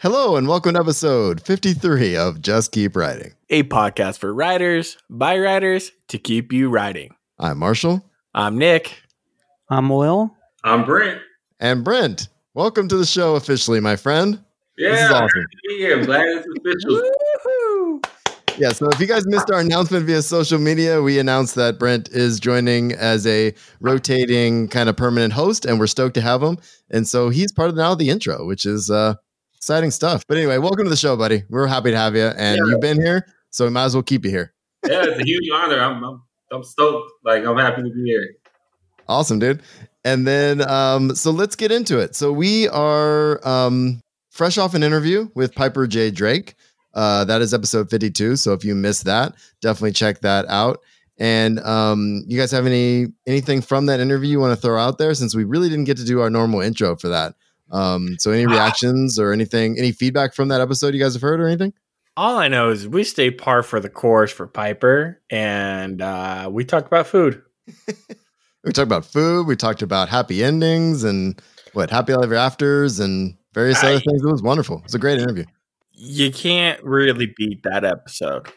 Hello, and welcome to episode 53 of Just Keep Writing. A podcast for writers, by writers, to keep you writing. I'm Marshall. I'm Nick. I'm Will. I'm Brent. And Brent. Welcome to the show officially, my friend. Yeah, This is awesome. Yeah, glad it's official. Woo-hoo. Yeah, so if you guys missed our announcement via social media, we announced that Brent is joining as a rotating kind of permanent host, and we're stoked to have him. And so he's part of now the intro, which is uh, exciting stuff. But anyway, welcome to the show, buddy. We're happy to have you, and Yeah. you've been here, so we might as well keep you here. Yeah, it's a huge honor. I'm, I'm I'm stoked. Like I'm happy to be here. Awesome, dude. And then, um, so let's get into it. So we are um, fresh off an interview with Piper J. Drake. Uh, that is episode 52. So if you missed that, definitely check that out. And um, you guys have any anything from that interview you want to throw out there? Since we really didn't get to do our normal intro for that. Um, so any reactions or anything, any feedback from that episode you guys have heard or anything? All I know is we stay par for the course for Piper, and uh, we talked about food. We talked about food. We talked about happy endings and what happy ever afters and various other things. It was wonderful. It was a great interview. You can't really beat that episode.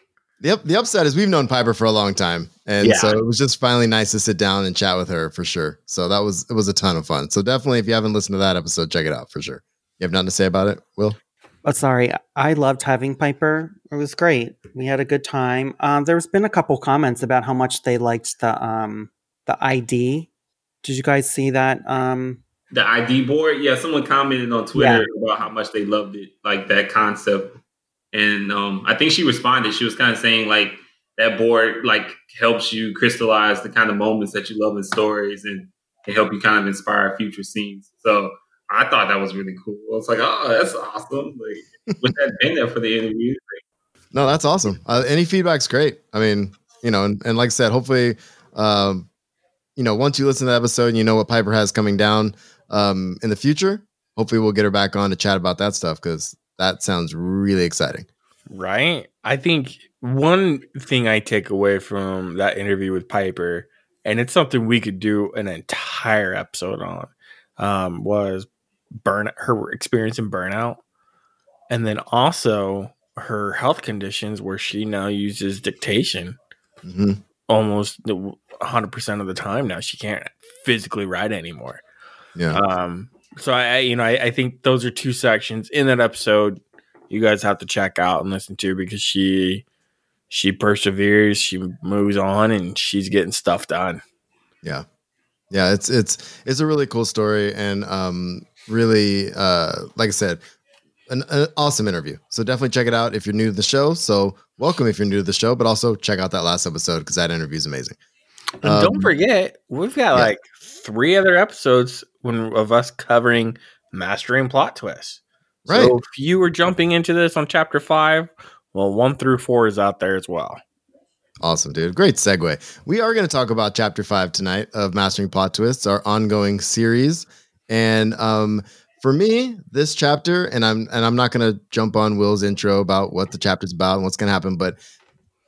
The, up, the upside is we've known Piper for a long time, and Yeah. so it was just finally nice to sit down and chat with her for sure. So that was it was a ton of fun. So definitely, if you haven't listened to that episode, check it out for sure. You have nothing to say about it, Will? Oh, sorry. I loved having Piper. It was great. We had a good time. Um, there's been a couple comments about how much they liked the um the ID. Did you guys see that? Um, The ID board. Yeah, someone commented on Twitter about how much they loved it, like that concept. And um, I think she responded. She was kind of saying like that board like helps you crystallize the kind of moments that you love in stories and can help you kind of inspire future scenes. So I thought that was really cool. I was like, oh, that's awesome. Like, with that been there for the interview. No, that's awesome. Uh, any feedback's great. I mean, you know, and, and like I said, hopefully, um, you know, once you listen to the episode and you know what Piper has coming down um, in the future, hopefully we'll get her back on to chat about that stuff because that sounds really exciting. Right? I think one thing I take away from that interview with Piper, and it's something we could do an entire episode on, um, was burn her experience in burnout, and then also her health conditions where she now uses dictation hmm almost the 100% of the time now. She can't physically write anymore. Yeah. Um, so I, you know, I, I think those are two sections in that episode you guys have to check out and listen to because she she perseveres, she moves on, and she's getting stuff done. Yeah. Yeah, it's it's it's a really cool story and um really uh like I said, an, an awesome interview. So definitely check it out if you're new to the show. So welcome if you're new to the show, but also check out that last episode because that interview is amazing. And Um, don't forget, we've got yeah. like three other episodes when of us covering mastering plot twists. Right. So if you were jumping into this on chapter five, well, one through four is out there as well. Awesome, dude. Great segue. We are going to talk about chapter five tonight of Mastering Plot Twists, our ongoing series. And um, for me, this chapter, and I'm and I'm not going to jump on Will's intro about what the chapter's about and what's going to happen, but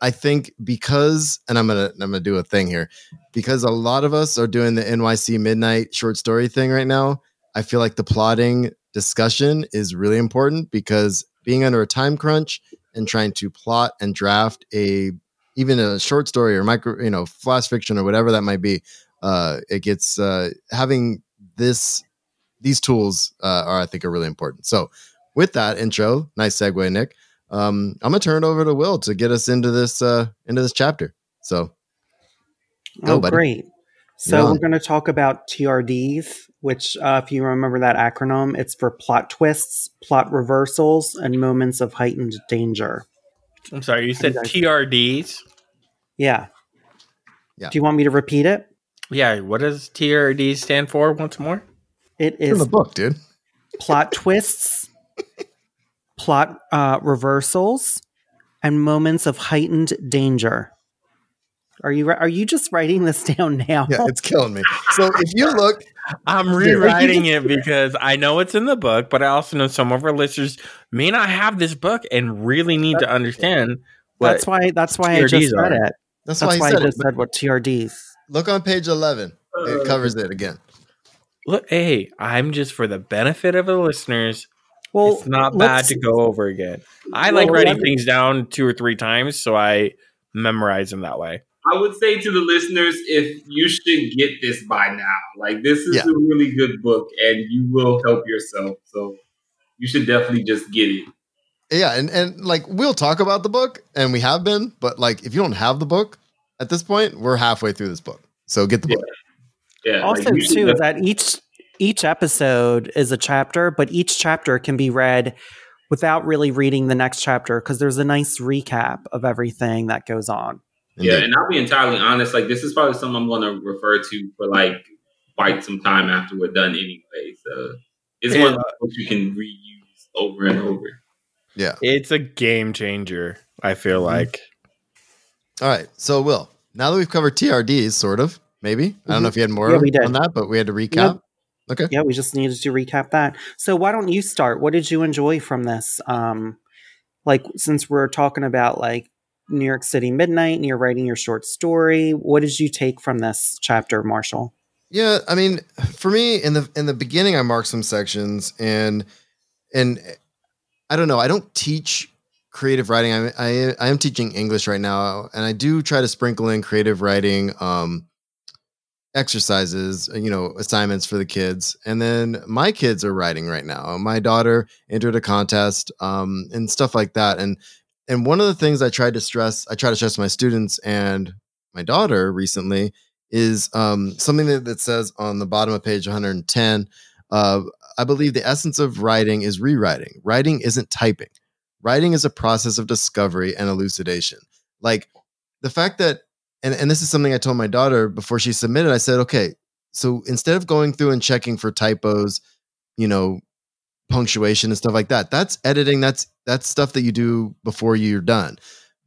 I think because, and I'm gonna I'm gonna do a thing here, because a lot of us are doing the NYC Midnight short story thing right now. I feel like the plotting discussion is really important because being under a time crunch and trying to plot and draft a even a short story or micro, you know, flash fiction or whatever that might be, uh, it gets uh, having this these tools uh, are I think are really important. So with that intro, nice segue, Nick. Um, I'm gonna turn it over to Will to get us into this uh, into this chapter. So Go, oh, buddy. great. So You're we're going to talk about TRDs, which, uh, if you remember that acronym, it's for plot twists, plot reversals, and moments of heightened danger. I'm sorry, you said TRDs. Yeah. Yeah. Do you want me to repeat it? Yeah, what does TRD stand for once more? It is in the book, dude. plot twists, plot uh, reversals, and moments of heightened danger. Are you are you just writing this down now? Yeah, it's killing me. So if you look, I'm rewriting it because I know it's in the book, but I also know some of our listeners may not have this book and really need to understand what that's why that's why I just TRDs read are. it. that's, That's why why I said it. just said what TRDs. Look on page 11. Uh, It covers it again. Look, hey, I'm just for the benefit of the listeners. Well, it's not bad to go over again. I Well, like writing let- things down two or three times, so I memorize them that way. I would say to the listeners, if you should get this by now, like this is Yeah. a really good book, and you will help yourself. So you should definitely just get it. Yeah, and and like we'll talk about the book, and we have been, but like if you don't have the book at this point, we're halfway through this book, so get the Yeah. book. Yeah. also you should too def- that each each episode is a chapter but each chapter can be read without really reading the next chapter because there's a nice recap of everything that goes on Yeah, and I'll be entirely honest. Like this is probably something I'm going to refer to for like quite some time after we're done anyway. So it's one of those books you can reuse over and over. yeah. It's a game changer. I feel Mhm. like. All right. So, Will, now that we've covered TRDs, sort of, maybe. I don't know if you had more Yeah, on that, but we had to recap. Okay. yeah we just needed to recap that so why don't you start what did you enjoy from this um like since we're talking about like new york city midnight and you're writing your short story what did you take from this chapter marshall Yeah, I mean, for me in the in the beginning, I marked some sections, and and I don't know. I don't teach creative writing. I I, I am teaching English right now, and I do try to sprinkle in creative writing um, exercises, you know, assignments for the kids. And then my kids are writing right now. My daughter entered a contest um, and stuff like that. And and one of the things I tried to stress, I try to stress my students and my daughter recently is um, something that, that says on the bottom of page 110. Uh, I believe the essence of writing is rewriting. Writing isn't typing. Writing is a process of discovery and elucidation. Like the fact that, and, and this is something I told my daughter before she submitted, I said, okay, so instead of going through and checking for typos, you know, punctuation and stuff like that, that's editing. That's that's stuff that you do before you're done.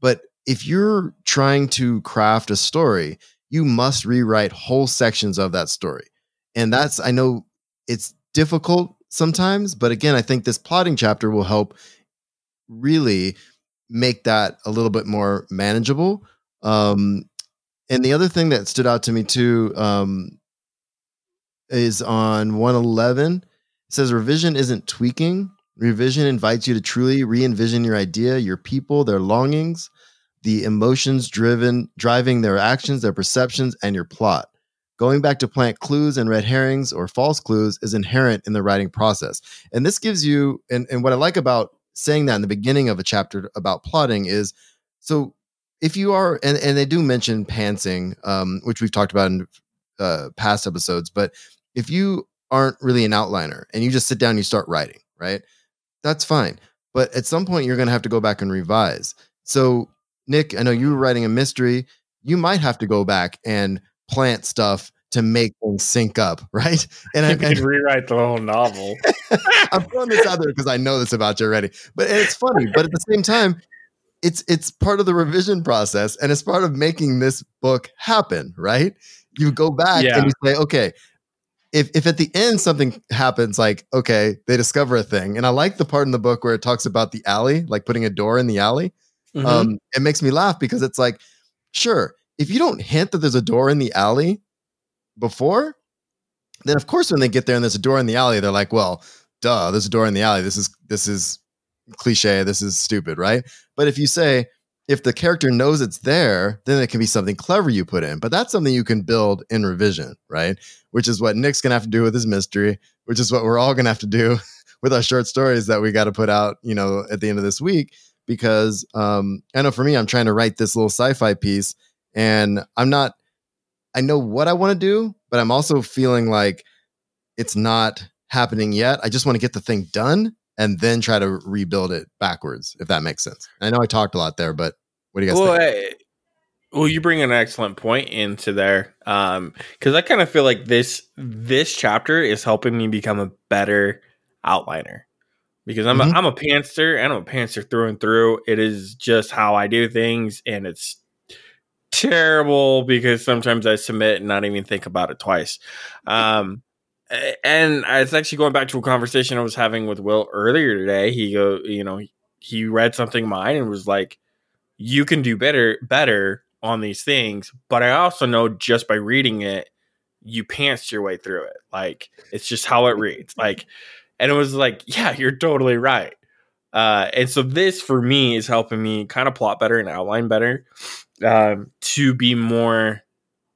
But if you're trying to craft a story, you must rewrite whole sections of that story. And that's, I know it's difficult sometimes, but again, I think this plotting chapter will help really make that a little bit more manageable. Um, and the other thing that stood out to me too um, is on 111. It says revision isn't tweaking. Revision invites you to truly re-envision your idea, your people, their longings, the emotions driven driving their actions, their perceptions, and your plot. Going back to plant clues and red herrings or false clues is inherent in the writing process. And this gives you, and, and what I like about saying that in the beginning of a chapter about plotting is so if you are, and, and they do mention pantsing, um, which we've talked about in uh, past episodes, but if you aren't really an outliner and you just sit down and you start writing, right? That's fine. But at some point, you're going to have to go back and revise. So, Nick, I know you were writing a mystery. You might have to go back and plant stuff to make things sync up, right? And, I, can rewrite the whole novel. I'm throwing this out there because I know this about you already. But it's funny, but at the same time, it's it's part of the revision process and it's part of making this book happen, right? You go back Yeah. and you say, okay, if if at the end something happens, like okay, they discover a thing, and I like the part in the book where it talks about the alley, like putting a door in the alley. Mhm. Um, it makes me laugh because it's like, sure, if you don't hint that there's a door in the alley before, then of course when they get there and there's a door in the alley, they're like, well, duh, there's a door in the alley. This is this is cliche. This is stupid, right? But if you say if the character knows it's there, then it can be something clever you put in. But that's something you can build in revision, right? Which is what Nick's gonna have to do with his mystery, which is what we're all gonna have to do with our short stories that we got to put out, you know, at the end of this week. Because um, I know for me, I'm trying to write this little sci-fi piece, and I'm not. I know what I want to do, but I'm also feeling like it's not happening yet. I just want to get the thing done and then try to rebuild it backwards, if that makes sense. I know I talked a lot there, but what do you guys well, think? eh, well, you bring an excellent point into there, Um, because I kind of feel like this this chapter is helping me become a better outliner. Because I'm Mhm. a, I'm a pantser and I'm a pantser through and through. It is just how I do things, and it's terrible because sometimes I submit and not even think about it twice. Um, and it's actually going back to a conversation I was having with Will earlier today. He go, you know, he read something of mine and was like, "You can do better, better on these things." But I also know just by reading it, you pants your way through it. Like it's just how it reads. Like, and it was like, yeah, you're totally right. Uh, and so this for me is helping me kind of plot better and outline better um, to be more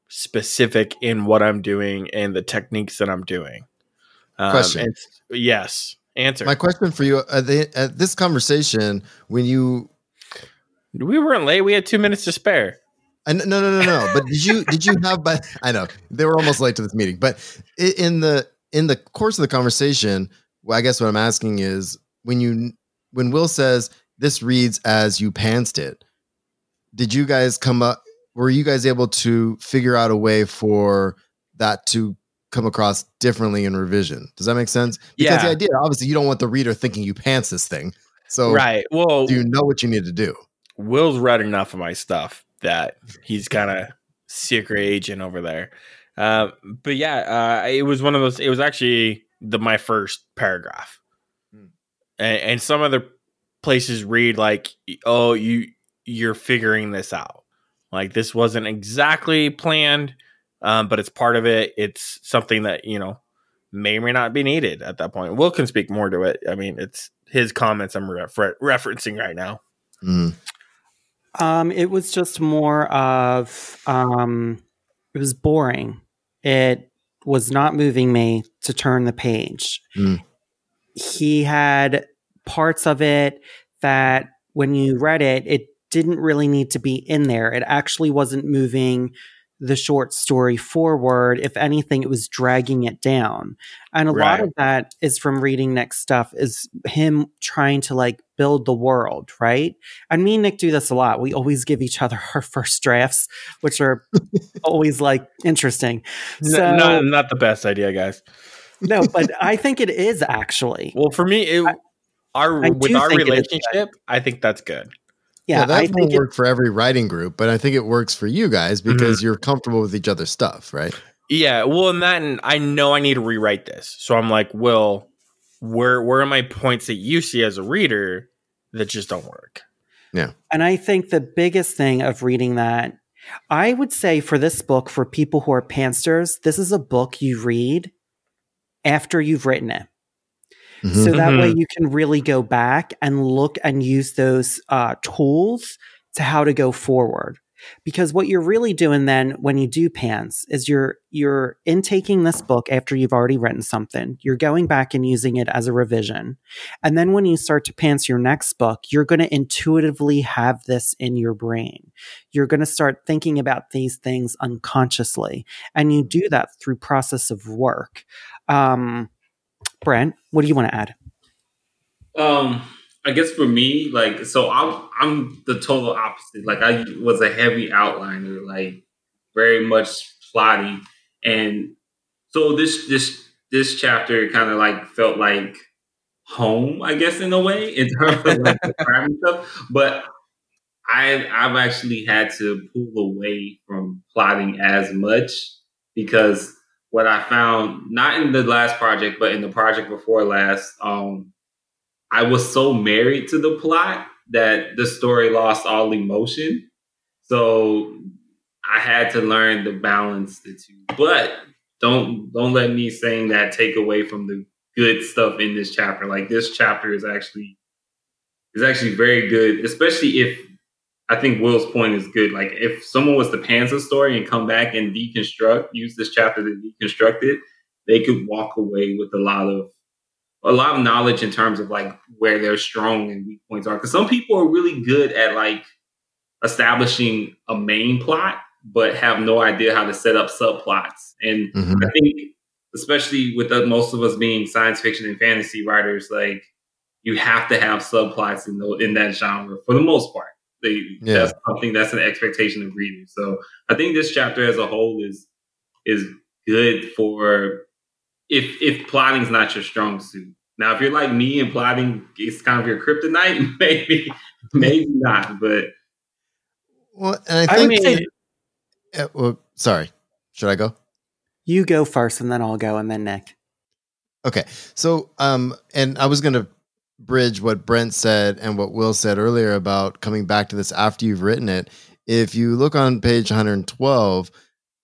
specific in what I'm doing and the techniques that I'm doing. Um, Question. and- yes. Answer. My question for you at, the, at this conversation, when you we weren't late. We had two minutes to spare. I, no, no, no, no. But did you did you have? But I know they were almost late to this meeting. But in the in the course of the conversation, well, I guess what I'm asking is when you when Will says this reads as you pantsed it, did you guys come up? Were you guys able to figure out a way for that to come across differently in revision? Does that make sense? Because the idea, obviously, you don't want the reader thinking you pants this thing. So right. Well, do you know what you need to do? Will's read enough of my stuff that he's kind of secret agent over there. Uh, but yeah, uh, it was one of those. It was actually the my first paragraph, Hmm. and, and some other places read like, "Oh, you you're figuring this out." Like this wasn't exactly planned, um, but it's part of it. It's something that you know may or may not be needed at that point. Will can speak more to it. I mean, it's his comments I'm refer- referencing right now. Mhm. Um, it was just more of um, it was boring. It was not moving me to turn the page. Mm. He had parts of it that when you read it, it didn't really need to be in there. It actually wasn't moving the short story forward. If anything, it was dragging it down. And a lot of that is from reading Nick's stuff, is him trying to like build the world, right? And me and Nick do this a lot. We always give each other our first drafts, which are always like interesting. So not not the best idea, guys. no, but I think it is actually. Well, for me, it, our I with our it is relationship, I think that's good. Yeah, that I won't think it, work for every writing group, but I think it works for you guys Mm-hmm. because you're comfortable with each other's stuff, right? Yeah, well, and that, and I know I need to rewrite this, so I'm like, Will, where where are my points that you see as a reader that just don't work? Yeah, and I think the biggest thing of reading that, I would say for this book, for people who are pantsers, this is a book you read after you've written it. Mhm. So that way Mhm. you can really go back and look and use those uh, tools to how to go forward. Because what you're really doing then when you do pants is you're you're intaking this book after you've already written something. You're going back and using it as a revision. And then when you start to pants your next book, you're going to intuitively have this in your brain. You're going to start thinking about these things unconsciously. And you do that through process of work. Um, Brent, what do you want to add? Um, I guess for me, like, so I'm I'm the total opposite. Like, I was a heavy outliner, like, very much plotting, and so this this this chapter kind of like felt like home, I guess, in a way, in terms of like the crime stuff. But I I've actually had to pull away from plotting as much because what I found, not in the last project, but in the project before last, um, I was so married to the plot that the story lost all emotion. So I had to learn to balance the two. But don't don't let me saying that take away from the good stuff in this chapter. Like this chapter is actually is actually very good, especially if I think Will's point is good. Like if someone was to pants a story and come back and deconstruct, use this chapter to deconstruct it, they could walk away with a lot of a lot of knowledge in terms of like where their strong and weak points are. Because some people are really good at like establishing a main plot, but have no idea how to set up subplots. And Mhm. I think, especially with the, most of us being science fiction and fantasy writers, like you have to have subplots in the, in that genre for the most part. They, Yeah. That's something that's an expectation of readers. So I think this chapter as a whole is is good for if if plotting's not your strong suit. Now, if you're like me and plotting is kind of your kryptonite, maybe maybe not. But Well, and I I think. mean, say- uh, well, sorry, should I go? You go first, and then I'll go, and then Nick. Okay. So, um, and I was going to bridge what Brent said and what Will said earlier about coming back to this after you've written it. If you look on page 112,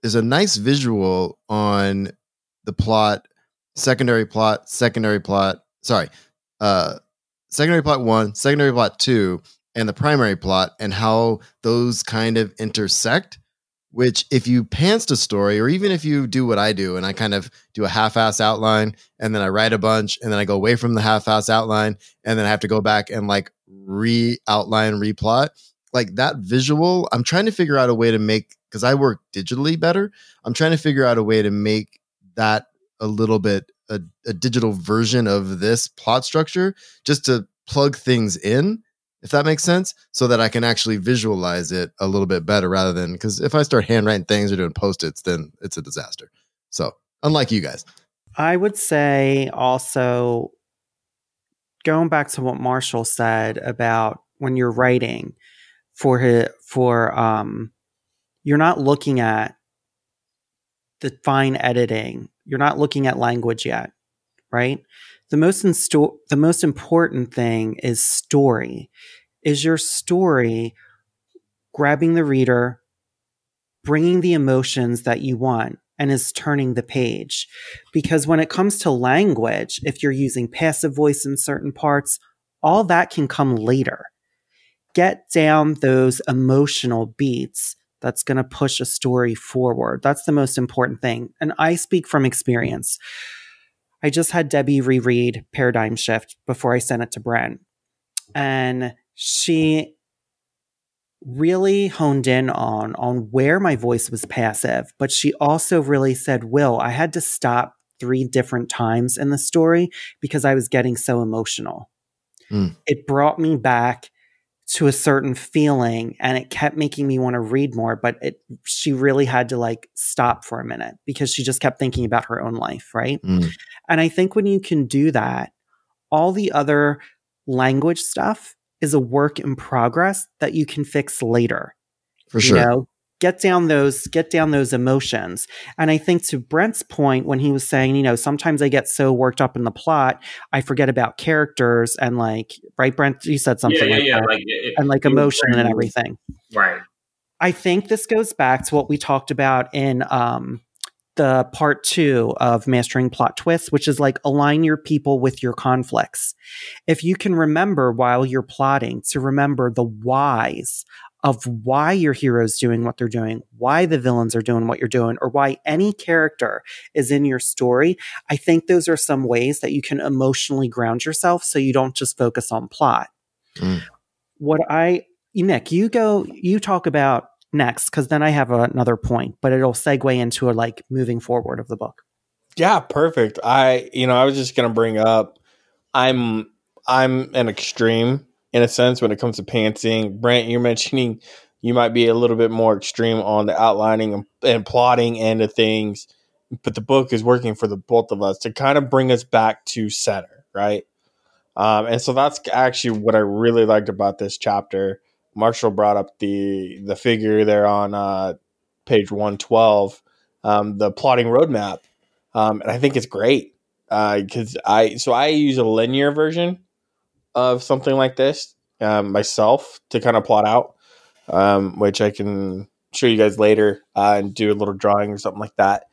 there's a nice visual on the plot, secondary plot, secondary plot, sorry, uh, secondary plot one, secondary plot two, and the primary plot, and how those kind of intersect. Which, if you pants a story, or even if you do what I do, and I kind of do a half-ass outline, and then I write a bunch, and then I go away from the half-ass outline, and then I have to go back and like re-outline, replot, like that visual. I'm trying to figure out a way to make because I work digitally better. I'm trying to figure out a way to make that a little bit a, a digital version of this plot structure, just to plug things in if that makes sense, so that I can actually visualize it a little bit better rather than because if I start handwriting things or doing post its, then it's a disaster. So, unlike you guys, I would say also going back to what Marshall said about when you're writing for his, for um you're not looking at the fine editing. You're not looking at language yet, right? The most insto- the most important thing is story. Is your story grabbing the reader, bringing the emotions that you want, and is turning the page? Because when it comes to language, if you're using passive voice in certain parts, all that can come later. Get down those emotional beats that's going to push a story forward. That's the most important thing. And I speak from experience. I just had Debbie reread Paradigm Shift before I sent it to Bren. And she really honed in on on where my voice was passive, but she also really said, "Will, I had to stop three different times in the story because I was getting so emotional." Mm. It brought me back to a certain feeling and it kept making me want to read more but it she really had to like stop for a minute because she just kept thinking about her own life right? Mm. and i think when you can do that all the other language stuff is a work in progress that you can fix later for sure. you know get down those get down those emotions. And i think to brent's point when he was saying you know sometimes i get so worked up in the plot i forget about characters and like right brent? You said something yeah, yeah, like, yeah. like it, and like emotion and everything. Right. I think this goes back to what we talked about in um the part two of mastering plot twists, which is like align your people with your conflicts. If you can remember while you're plotting to remember the whys of why your hero's doing what they're doing, why the villains are doing what you're doing, or why any character is in your story, I think those are some ways that you can emotionally ground yourself so you don't just focus on plot. Mm. What I, Nick, you go, you talk about next, because then I have another point, but it'll segue into a like moving forward of the book. Yeah, perfect. I, you know, I was just going to bring up, I'm, I'm an extreme in a sense when it comes to pantsing. Brent, you're mentioning you might be a little bit more extreme on the outlining and, and plotting end of things, but the book is working for the both of us to kind of bring us back to center, right? Um, and so that's actually what I really liked about this chapter. Marshall brought up the the figure there on uh, page one twelve, um, the plotting roadmap, um, and I think it's great because uh, I so I use a linear version of something like this um, myself to kind of plot out, um, which I can show you guys later uh, and do a little drawing or something like that.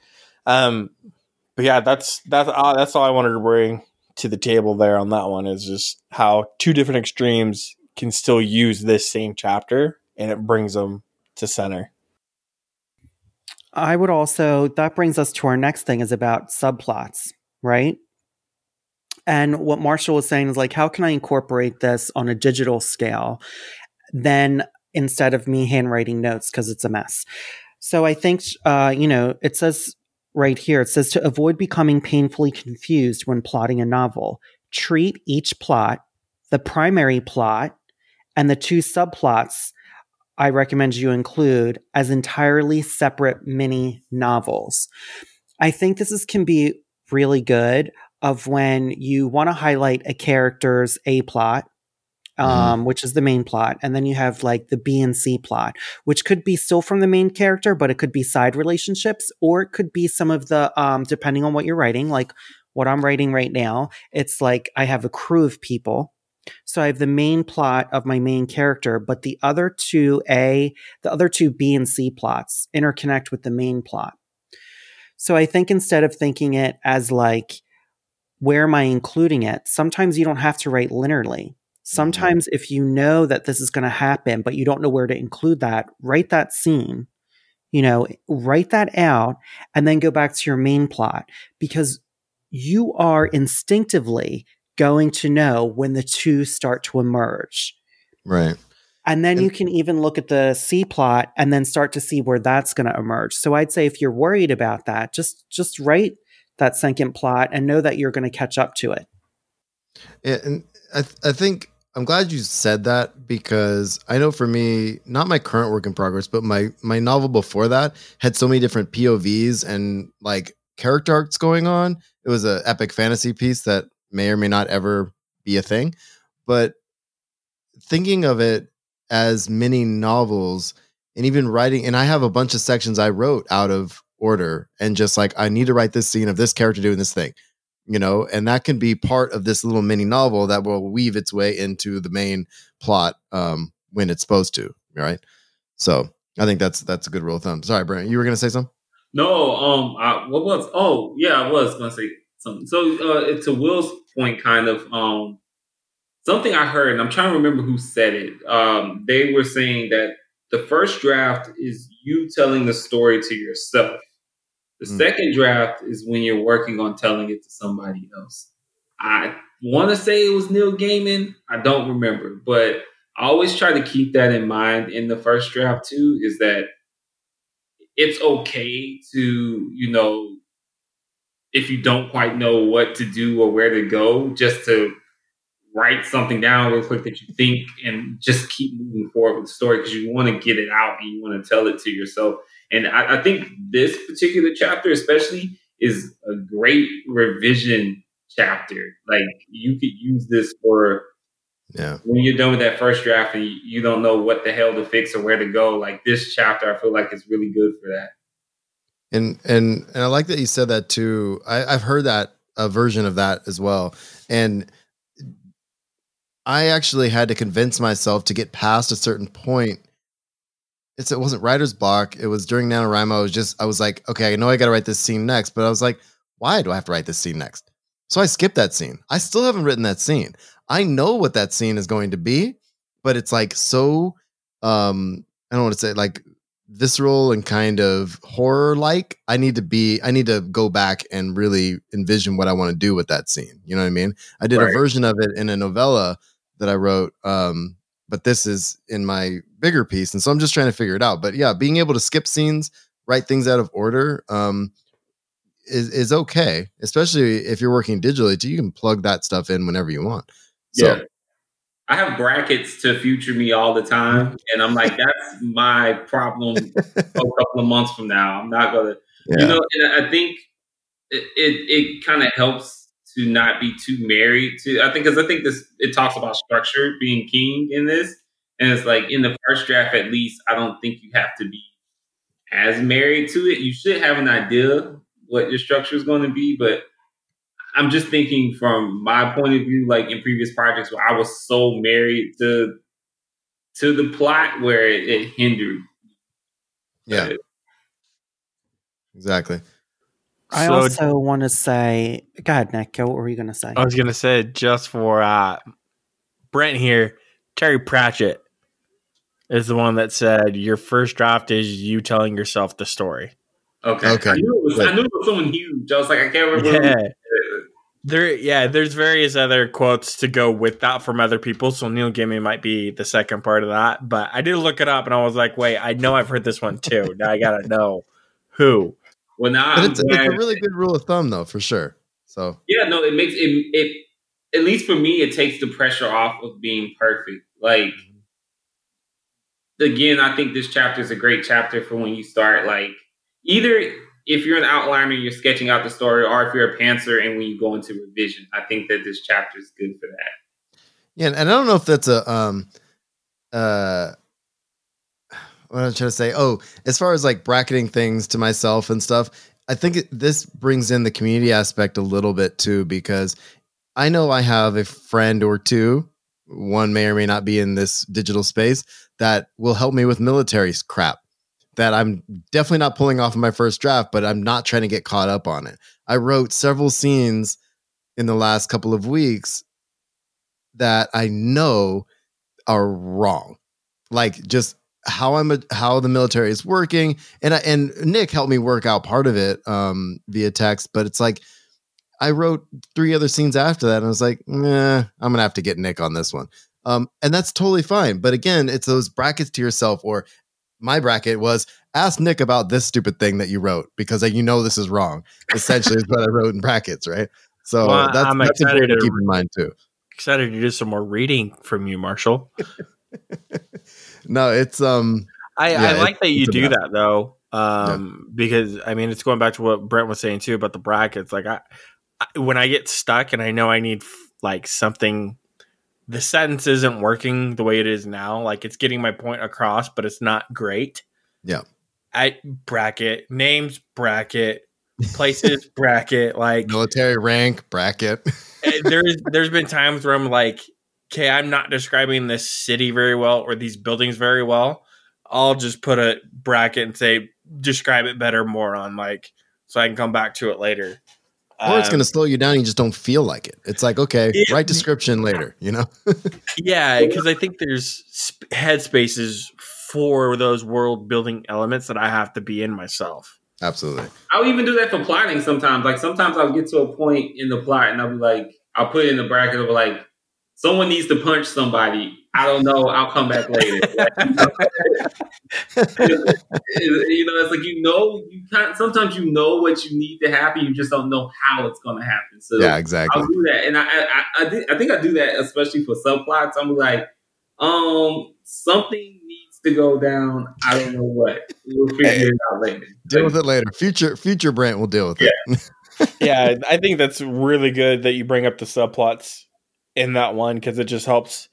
Um, but yeah, that's that's uh, that's all I wanted to bring to the table there on that one is just how two different extremes can still use this same chapter and it brings them to center. I would also that brings us to our next thing is about subplots, right? And what Marshall was saying is like, how can I incorporate this on a digital scale? Then instead of me handwriting notes because it's a mess. So I think, uh, you know, it says right here, it says to avoid becoming painfully confused when plotting a novel, treat each plot, the primary plot, and the two subplots I recommend you include as entirely separate mini novels. I think this is, can be really good of when you want to highlight a character's A plot, mm-hmm. um, mm-hmm. which is the main plot, and then you have like the B and C plot, which could be still from the main character, but it could be side relationships, or it could be some of the, um, depending on what you're writing, like what I'm writing right now. It's like I have a crew of people. So I have the main plot of my main character, but the other two A, the other two B and C plots interconnect with the main plot. So I think instead of thinking it as like where am I including it? Sometimes you don't have to write linearly. Mm-hmm. Sometimes, if you know that this is going to happen, but you don't know where to include that, write that scene, you know, write that out and then go back to your main plot because you are instinctively going to know when the two start to emerge. Right. And then And- you can even look at the C plot and then start to see where that's going to emerge. So I'd say if you're worried about that, just just write that second plot and know that you're going to catch up to it. And I, th- I think I'm glad you said that because I know for me, not my current work in progress, but my my novel before that had so many different POVs and like character arcs going on. It was an epic fantasy piece that may or may not ever be a thing, but thinking of it as mini novels and even writing, and I have a bunch of sections I wrote out of order and just like I need to write this scene of this character doing this thing you know, and that can be part of this little mini novel that will weave its way into the main plot um, when it's supposed to, right? So I think that's that's a good rule of thumb. Sorry, Brent, you were gonna say something? No, um, I, what was? Oh, yeah, I was gonna say something. So, uh, to Will's point, kind of, um, something I heard, and I'm trying to remember who said it. Um, they were saying that the first draft is you telling the story to yourself. The Mm. second draft is when you're working on telling it to somebody else. I want to say it was Neil Gaiman. I don't remember, but I always try to keep that in mind in the first draft too. Is that it's okay to you know if you don't quite know what to do or where to go, just to write something down real quick that you think and just keep moving forward with the story because you want to get it out and you want to tell it to yourself. And I, I think this particular chapter, especially, is a great revision chapter. Like you could use this for Yeah. when you're done with that first draft and you, don't know what the hell to fix or where to go. Like this chapter, I feel like is really good for that. And and and I like that you said that too. I, I've heard that a version of that as well. And I actually had to convince myself to get past a certain point. It's it wasn't writer's block. It was during NaNoWriMo. I was just I was like, okay, I know I gotta write this scene next, but I was like, why do I have to write this scene next? So I skipped that scene. I still haven't written that scene. I know what that scene is going to be, but it's like so um I don't want to say like visceral and kind of horror like. I need to be I need to go back and really envision what I want to do with that scene. You know what I mean? I did Right. a version of it in a novella that I wrote um but this is in my bigger piece and so I'm just trying to figure it out. But yeah, being able to skip scenes, write things out of order um is is okay, especially if you're working digitally. too. You can plug that stuff in whenever you want. So yeah. I have brackets to future me all the time, and I'm like, that's my problem a couple of months from now. I'm not gonna, yeah. you know. And I think it it, it kind of helps to not be too married to. I think because I think this it talks about structure being king in this, and it's like in the first draft at least. I don't think you have to be as married to it. You should have an idea what your structure is going to be, but I'm just thinking from my point of view, like in previous projects where I was so married to to the plot where it, it hindered. yeah, exactly. I So- also want to say, go ahead, Nick. What were you going to say? I was gonna say just for uh, Brent here, Terry Pratchett is the one that said your first draft is you telling yourself the story. Okay. Okay. I knew, it was, I knew it was someone huge. I was like, I can't remember. Yeah. There, yeah, there's various other quotes to go with that from other people. So Neil Gaiman might be the second part of that, but I did look it up and I was like, wait, I know I've heard this one too. Now I gotta know who. Well, now it's, it's a really good rule of thumb though, for sure. So yeah, no, it makes it, it. At least for me, it takes the pressure off of being perfect. Like, again, I think this chapter is a great chapter for when you start. Like, either if you're an outliner, you're sketching out the story, or if you're a pantser and when you go into revision, I think that this chapter is good for that. Yeah, and I don't know if that's a um uh what I'm trying to say. Oh, as far as like bracketing things to myself and stuff, I think this brings in the community aspect a little bit too because I know I have a friend or two, one may or may not be in this digital space that will help me with military crap that I'm definitely not pulling off in my first draft, but I'm not trying to get caught up on it. I wrote several scenes in the last couple of weeks that I know are wrong. Like just how I'm a, how the military is working, and I, and Nick helped me work out part of it um, via text. But it's like I wrote three other scenes after that, and I was like, nah, I'm gonna have to get Nick on this one. Um, and that's totally fine. But again, it's those brackets to yourself, or my bracket was ask Nick about this stupid thing that you wrote because like, you know this is wrong. Essentially, is what I wrote in brackets, right? So Well, that's, I'm that's important to to- keep in mind too. Excited to do some more reading from you, Marshall. No, it's um I, Yeah, I it- like that you do that though, um, because I mean it's going back to what Brent was saying too about the brackets. Like I, I when I get stuck and I know I need like something, the sentence isn't working the way it is now. Like it's getting my point across, but it's not great. Yeah. I bracket names bracket places bracket like military rank bracket. eh, there's there's been times where I'm like, okay, I'm not describing this city very well or these buildings very well. I'll just put a bracket and say describe it better more on like so I can come back to it later. or it's Um, going to slow you down. You just don't feel like it. It's like, okay, Yeah. write description later, you know? yeah, because I think there's sp- headspaces for those world building elements that I have to be in myself. Absolutely. I'll even do that for plotting sometimes. Like sometimes I'll get to a point in the plot and I'll be like, I'll put it in the bracket of like, someone needs to punch somebody. I don't know. I'll come back later. Like, you, know, you know, it's like you know, you can't. Sometimes you know what you need to happen. You just don't know how it's going to happen. So Yeah, exactly. I'll do that, and I I, I, I, think I do that especially for subplots. I'm like, um, something needs to go down. I don't know what. We'll figure it out later. Deal with it later. Future future Brent will deal with it. yeah, I think that's really good that you bring up the subplots in that one because it just helps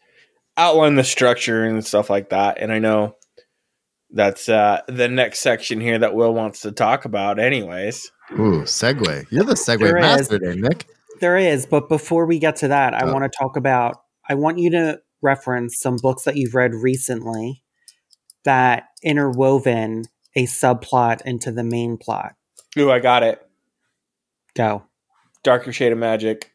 outline the structure and stuff like that. And I know that's uh, the next section here that Will wants to talk about, anyways. Ooh, segue. You're the segue There is. master there, Nick. There is, but before we get to that, I Oh. want to talk about. I want you to reference some books that you've read recently that interwoven a subplot into the main plot. Ooh, I got it. Go. Darker Shade of Magic.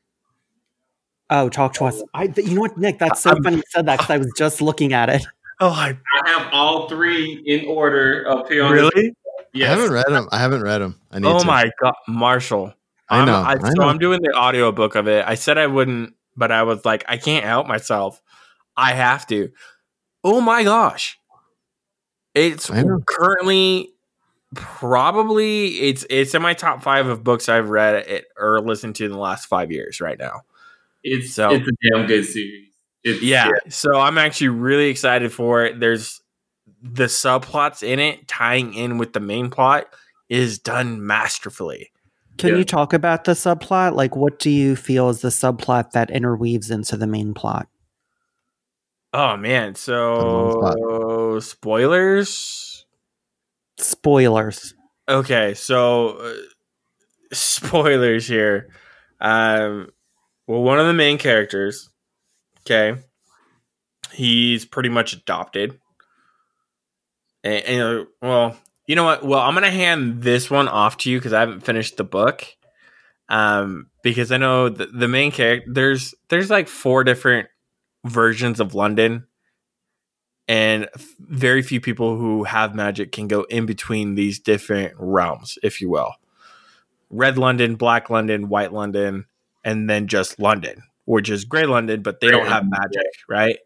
Oh, talk to us. I, you know what, Nick? That's so I'm- funny you said that because I was just looking at it. Oh, I I have all three in order up here. On this- really? Yes. I haven't read them. I haven't read them. I need Oh to. my god, Marshall! I I'm- know, I, I so know. I'm doing the audiobook of it. I said I wouldn't, but I was like, I can't help myself. I have to. Oh my gosh! It's currently probably it's it's in my top five of books I've read it, or listened to in the last five years. Right now, It's So- it's a damn good series. It's, yeah. So I'm actually really excited for it. There's the subplots in it tying in with the main plot is done masterfully. Can Yeah. you talk about the subplot? Like, what do you feel is the subplot that interweaves into the main plot? Oh man, so spoilers. Spoilers. Okay, so uh, spoilers here. Um, well, one of the main characters, okay, he's pretty much adopted. And, and, well, you know what? Well, I'm gonna hand this one off to you because I haven't finished the book. Um, because I know the, the main character there's there's like four different versions of London, and very few people who have magic can go in between these different realms, if you will. Red London, Black London, White London, and then just London, which is Gray London, but they Grey don't have London, magic, right?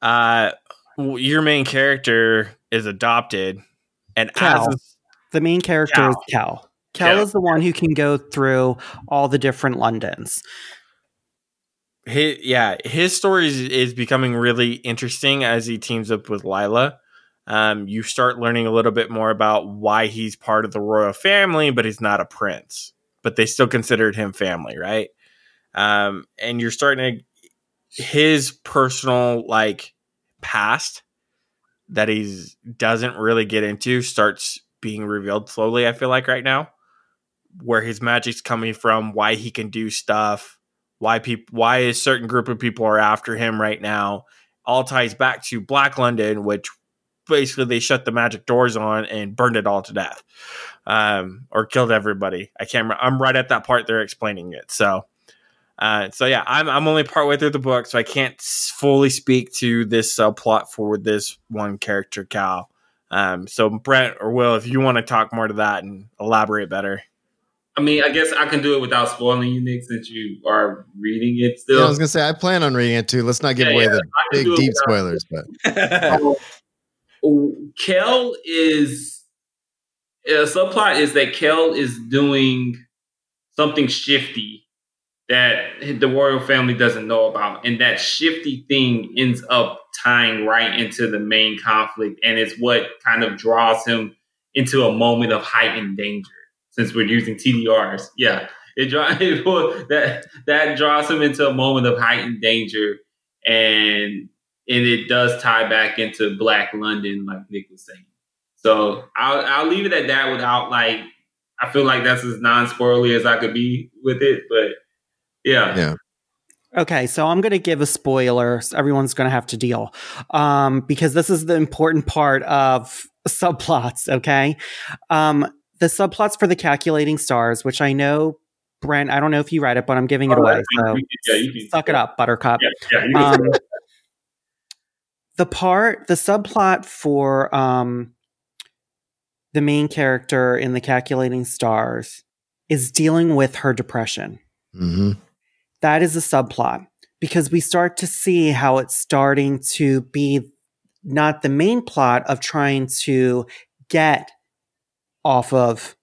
Uh, your main character is adopted, and Cal. as The main character Cal. is Cal. Cal Cal. is the one who can go through all the different Londons. his, yeah, his story is, is becoming really interesting as he teams up with Lila. Um, you start learning a little bit more about why he's part of the royal family, but he's not a prince. But they still considered him family, right? Um, and you're starting to his personal like past that he's doesn't really get into starts being revealed slowly. I feel like right now, where his magic's coming from, why he can do stuff, why people why a certain group of people are after him right now all ties back to black london which basically they shut the magic doors on and burned it all to death, um, or killed everybody. I can't. remember. I'm right at that part they're explaining it. So, uh, so yeah, I'm I'm only partway through the book, so I can't fully speak to this subplot for this one character, Cal. Um, so Brent or Will, if you want to talk more to that and elaborate better. I mean, I guess I can do it without spoiling you, Nick, since you are reading it still. Yeah, I was gonna say I plan on reading it too. Let's not give yeah, away yeah, the big deep spoilers, but um, Kell is a subplot is that Kell is doing something shifty that the royal family doesn't know about, and that shifty thing ends up tying right into the main conflict, and it's what kind of draws him into a moment of heightened danger since we're using TDRs. Yeah, it draws that that draws him into a moment of heightened danger, and and it does tie back into Black London, like Nick was saying. So I'll I'll leave it at that without like I feel like that's as non spoilery as I could be with it, but yeah, yeah. Okay, so I'm going to give a spoiler. So everyone's going to have to deal um, because this is the important part of subplots. Okay, um, the subplots for the calculating stars, which I know, Brent, I don't know if you read it, but I'm giving it oh, away. So yeah, you suck it up, Buttercup. Yeah, yeah, um, the part, the subplot for um, the main character in the calculating stars is dealing with her depression. Mm-hmm. That is a subplot because we start to see how it's starting to be not the main plot of trying to get off of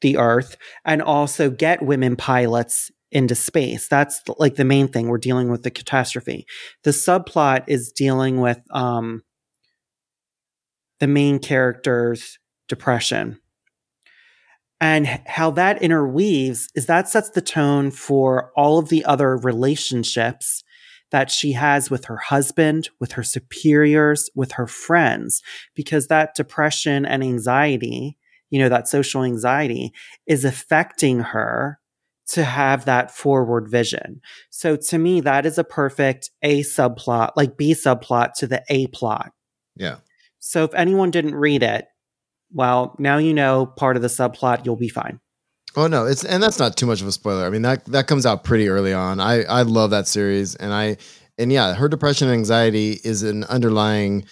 the earth and also get women pilots into space. That's like the main thing. We're dealing with the catastrophe. The subplot is dealing with um, the main character's depression. And how that interweaves is that sets the tone for all of the other relationships that she has with her husband, with her superiors, with her friends, because that depression and anxiety you know, that social anxiety is affecting her to have that forward vision. So to me, that is a perfect A subplot, like B subplot to the A plot. Yeah. So if anyone didn't read it, well, now you know part of the subplot, you'll be fine. Oh no, it's and that's not too much of a spoiler. I mean that that comes out pretty early on. I I love that series and I and yeah, her depression and anxiety is an underlying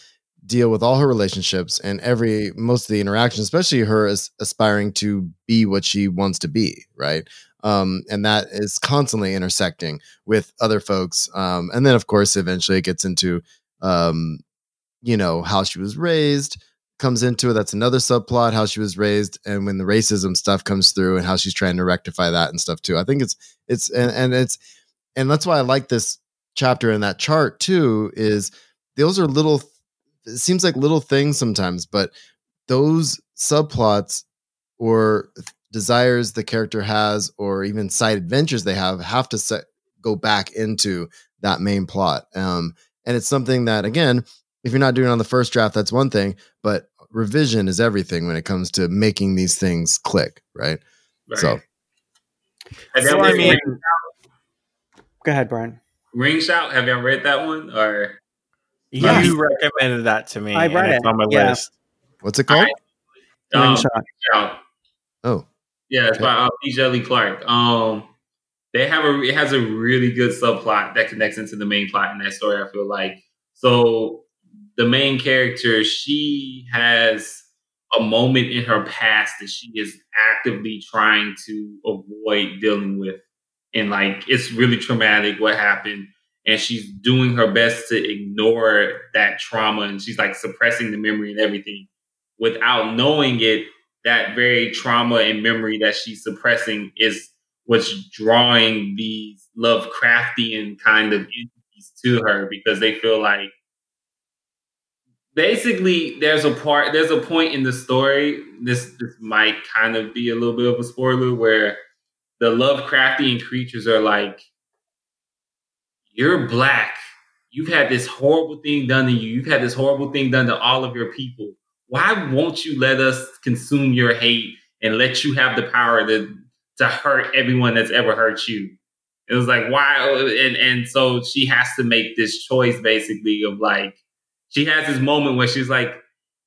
deal with all her relationships and every most of the interactions, especially her as aspiring to be what she wants to be, right? Um, and that is constantly intersecting with other folks. Um, and then, of course, eventually it gets into, um, you know, how she was raised comes into it. That's another subplot, how she was raised, and when the racism stuff comes through, and how she's trying to rectify that and stuff too. I think it's it's and, and it's and that's why I like this chapter and that chart too. Is those are little it seems like little things sometimes, but those subplots or desires the character has, or even side adventures they have, have to set, go back into that main plot. Um, and it's something that, again, if you're not doing it on the first draft, that's one thing, but revision is everything when it comes to making these things click, right? right. So, so I mean, go ahead, Brian. Ring shout. Have y'all read that one or? Yes. You recommended that to me. I read it. on my yeah. list. What's it called? I, um, oh, yeah, it's okay. by uh, P. Clark. Um, they have a it has a really good subplot that connects into the main plot in that story. I feel like so the main character she has a moment in her past that she is actively trying to avoid dealing with, and like it's really traumatic what happened. And she's doing her best to ignore that trauma. And she's like suppressing the memory and everything without knowing it. That very trauma and memory that she's suppressing is what's drawing these lovecraftian kind of entities to her because they feel like basically there's a part there's a point in the story this this might kind of be a little bit of a spoiler where the lovecraftian creatures are like you're black. You've had this horrible thing done to you. You've had this horrible thing done to all of your people. Why won't you let us consume your hate and let you have the power to to hurt everyone that's ever hurt you? It was like why and and so she has to make this choice basically of like she has this moment where she's like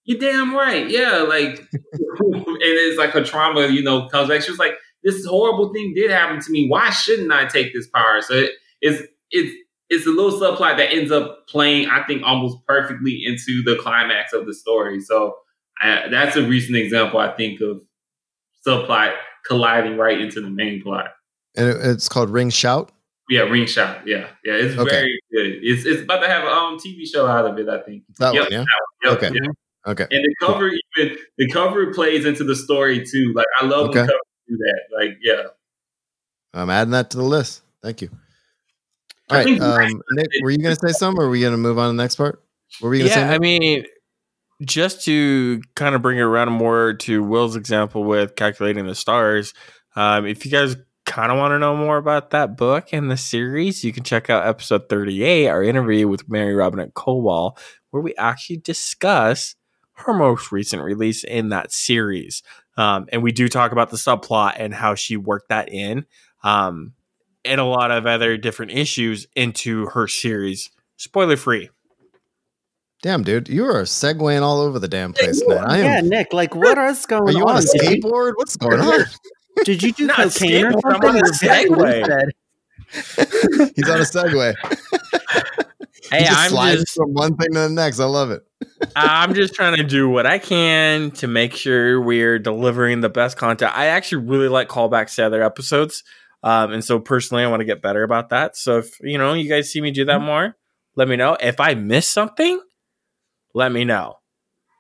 You're damn right. Yeah, like, and it's like her trauma, you know, comes back. She was like, this horrible thing did happen to me. Why shouldn't I take this power? So it, it's it's it's a little subplot that ends up playing, I think, almost perfectly into the climax of the story. So I, that's a recent example, I think, of subplot colliding right into the main plot. And it's called Ring Shout. Yeah, Ring Shout. Yeah, yeah, it's Okay. very good. It's it's about to have a um, TV show out of it. I think. That Yep, one, yeah. Yep, Okay. yeah. Okay. And the cover even the cover plays into the story too. Like I love Okay. when covers do that. Like yeah. I'm adding that to the list. Thank you. All right, um, Nick, were you going to say something, or were we going to move on to the next part? What were you going to say? Yeah, I mean, just to kind of bring it around more to Will's example with calculating the stars. Um, if you guys kind of want to know more about that book and the series, you can check out episode 38, our interview with Mary Robinette Kowal, where we actually discuss her most recent release in that series. Um, and we do talk about the subplot and how she worked that in, um, and a lot of other different issues into her series. Spoiler free. Damn, dude, you are segueing all over the damn place, man. I am. yeah, Nick, like what is going Are you on a skateboard? What's going on? Did you do Not cocaine or I'm something? on a That's exactly what he Segway. He's on a Segway. Hey, he just I'm slides just from one thing to the next. I love it. I'm just trying to do what I can to make sure we're delivering the best content. I actually really like callbacks to other episodes. Um, and so personally I want to get better about that. So if you know you guys see me do that more, let me know. If I miss something, let me know.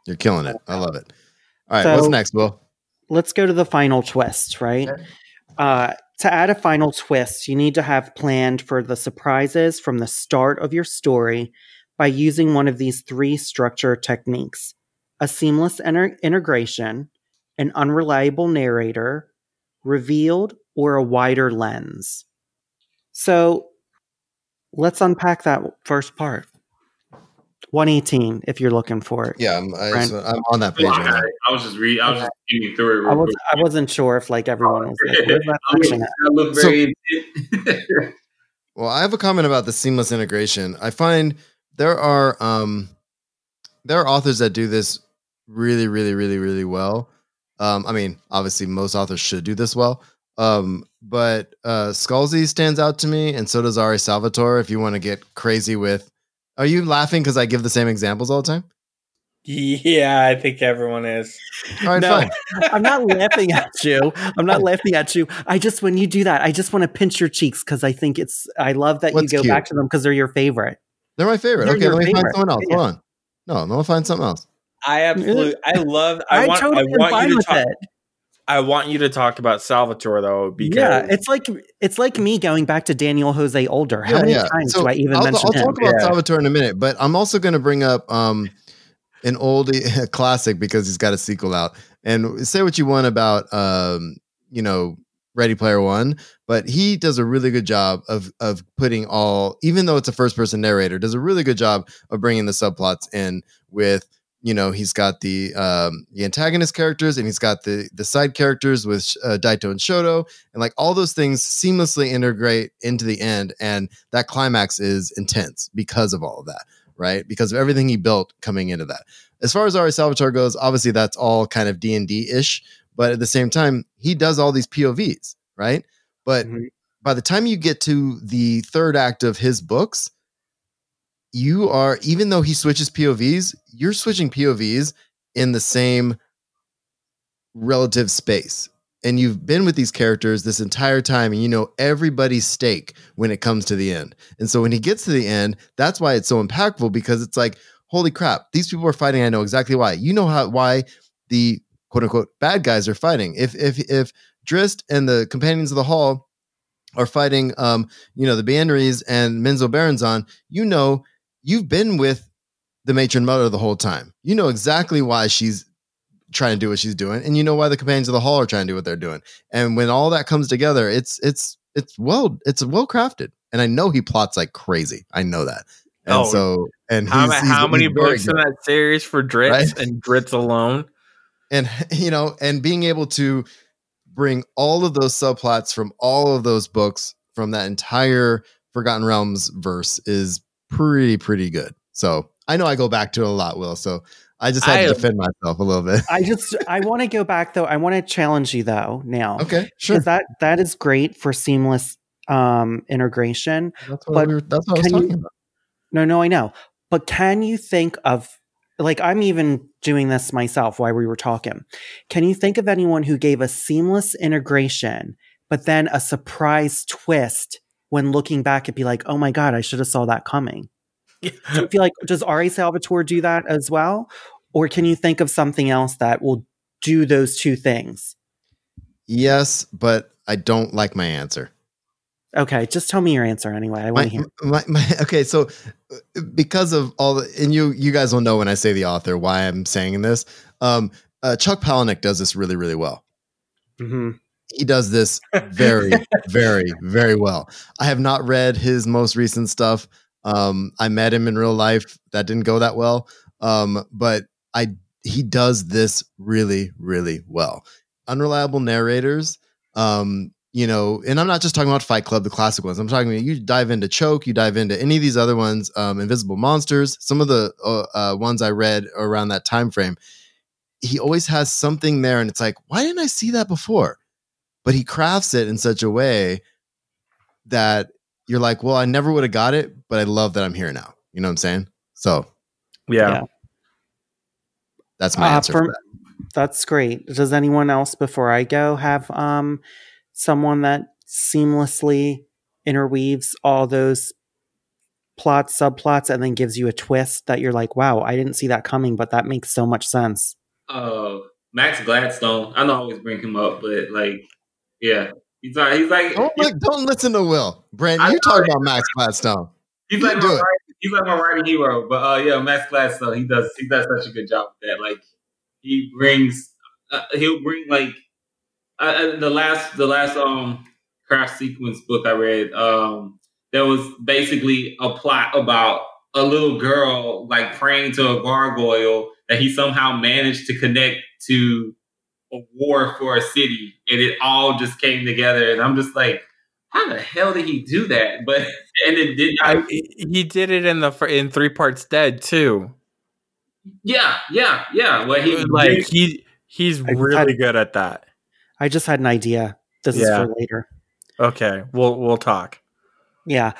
You're killing it. I love it. All right, So- what's next, Will? Let's go to the final twist, right? Uh, to add a final twist, you need to have planned for the surprises from the start of your story by using one of these three structure techniques a seamless inter- integration, an unreliable narrator, revealed, or a wider lens. So let's unpack that first part. 118, if you're looking for it. Yeah, I'm, I, so I'm on that page right now. I was just reading. I was just skimming through it. I, was, I wasn't sure if like everyone was like, where's that I look, section at? I look very. intent. Well, I have a comment about the seamless integration. I find there are um there are authors that do this really, really, really, really well. Um, I mean, obviously most authors should do this well. Um, but uh Scalzi stands out to me, and so does R.A. Salvatore. If you want to get crazy with are you laughing because I give the same examples all the time? Yeah, I think everyone is. All right, No. fine. I'm not laughing at you. I'm not laughing at you. I just when you do that, I just want to pinch your cheeks because I think it's. I love that What's you go cute? back to them because they're your favorite. They're my favorite. They're okay, let me find favorite. someone else. Yeah. Hold on. No, let me find something else. I absolutely I love I, want totally I am want fine you to with talk it. I want you to talk about Salvatore though because Yeah, it's like it's like me going back to Daniel Jose Older. How Yeah, many yeah. times So do I even I'll, mention I'll him? talk about Yeah. Salvatore in a minute, but I'm also going to bring up um, an old classic because he's got a sequel out. And say what you want about um, you know Ready Player One, but he does a really good job of of putting all, even though it's a first person narrator, does a really good job of bringing the subplots in with. You know, he's got the um, the antagonist characters, and he's got the the side characters with uh, Daito and Shoto, and like all those things seamlessly integrate into the end and that climax is intense because of all of that right? Because of everything he built coming into that. As far as R.A. Salvatore goes obviously that's all kind of d&d-ish but at the same time he does all these povs right? But Mhm. by the time you get to the third act of his books you are even though he switches povs you're switching povs in the same relative space. And you've been with these characters this entire time and you know everybody's stake when it comes to the end. And so when he gets to the end that's why it's so impactful because it's like holy crap these people are fighting. I know exactly why. You know how why the quote unquote bad guys are fighting. If if if Drizzt and the companions of the hall are fighting um you know the Banderies and Menzoberranzan you know you've been with the matron mother the whole time. You know exactly why she's trying to do what she's doing and you know why the companions of the hall are trying to do what they're doing. And when all that comes together it's it's it's well it's well crafted. And i know he plots like crazy. I know that. And Oh, so and how, he's- how he's- many books in that series for Drizzt Right? and Drizzt alone? and you know and being able to bring all of those subplots from all of those books from that entire forgotten realms verse is pretty pretty good so i know i go back to it a lot will so I just had I- to defend myself a little bit. I just I want to go back though. I want to challenge you though now. Okay, sure. That that is great for seamless um integration. That's what, but we were, that's what I was can you- talking about. No, no, I know. But can you think of like I'm even doing this myself while we were talking. Can you think of anyone who gave a seamless integration, but then a surprise twist when looking back and be like, oh my God, I should have saw that coming? Do you feel like does R.A. Salvatore do that as well? Or can you think of something else that will do those two things? Yes, but I don't like my answer. Okay, just tell me your answer anyway. I want to hear. my, my, okay, so uh, because of all the, and you you guys will know when I say the author why I'm saying this. Um, uh, Chuck Palahniuk does this really really well. Mhm. He does this very very very well. I have not read his most recent stuff. Um, I met him in real life. That didn't go that well. Um, but I he does this really really well. Unreliable narrators. Um, you know, and I'm not just talking about Fight Club, the classic ones. I'm talking about you dive into Choke, you dive into any of these other ones, um, Invisible Monsters, some of the uh, uh, ones I read around that time frame. He always has something there, and it's like, why didn't I see that before? But he crafts it in such a way that you're like, well, I never would have got it, but I love that I'm here now. You know what I'm saying? So Yeah. Yeah. that's my Uh, answer. for- for that. That's great. Does anyone else before I go have um someone that seamlessly interweaves all those plots, subplots, and then gives you a twist that you're like, wow, I didn't see that coming, but that makes so much sense. Uh, Max Gladstone. I know I always bring him up, but like, yeah, he's like he's like Don't, li- don't listen to Will. Brandon, you talk about Max Gladstone. he's like my writing, he's like my writing hero. But uh, yeah, Max Gladstone. He does he does such a good job with that. Like he brings uh, he'll bring like uh, the last the last um craft sequence book I read. Um, there was basically a plot about a little girl like praying to a gargoyle that he somehow managed to connect to a war for a city, and it all just came together. And I'm just like, how the hell did he do that? But and it did not. I, he did it in the in three parts dead too. yeah, yeah, yeah. Well, he like he he's I- really good at that. I just had an idea. This Yeah. is for later. Okay, we'll we'll talk. Yeah.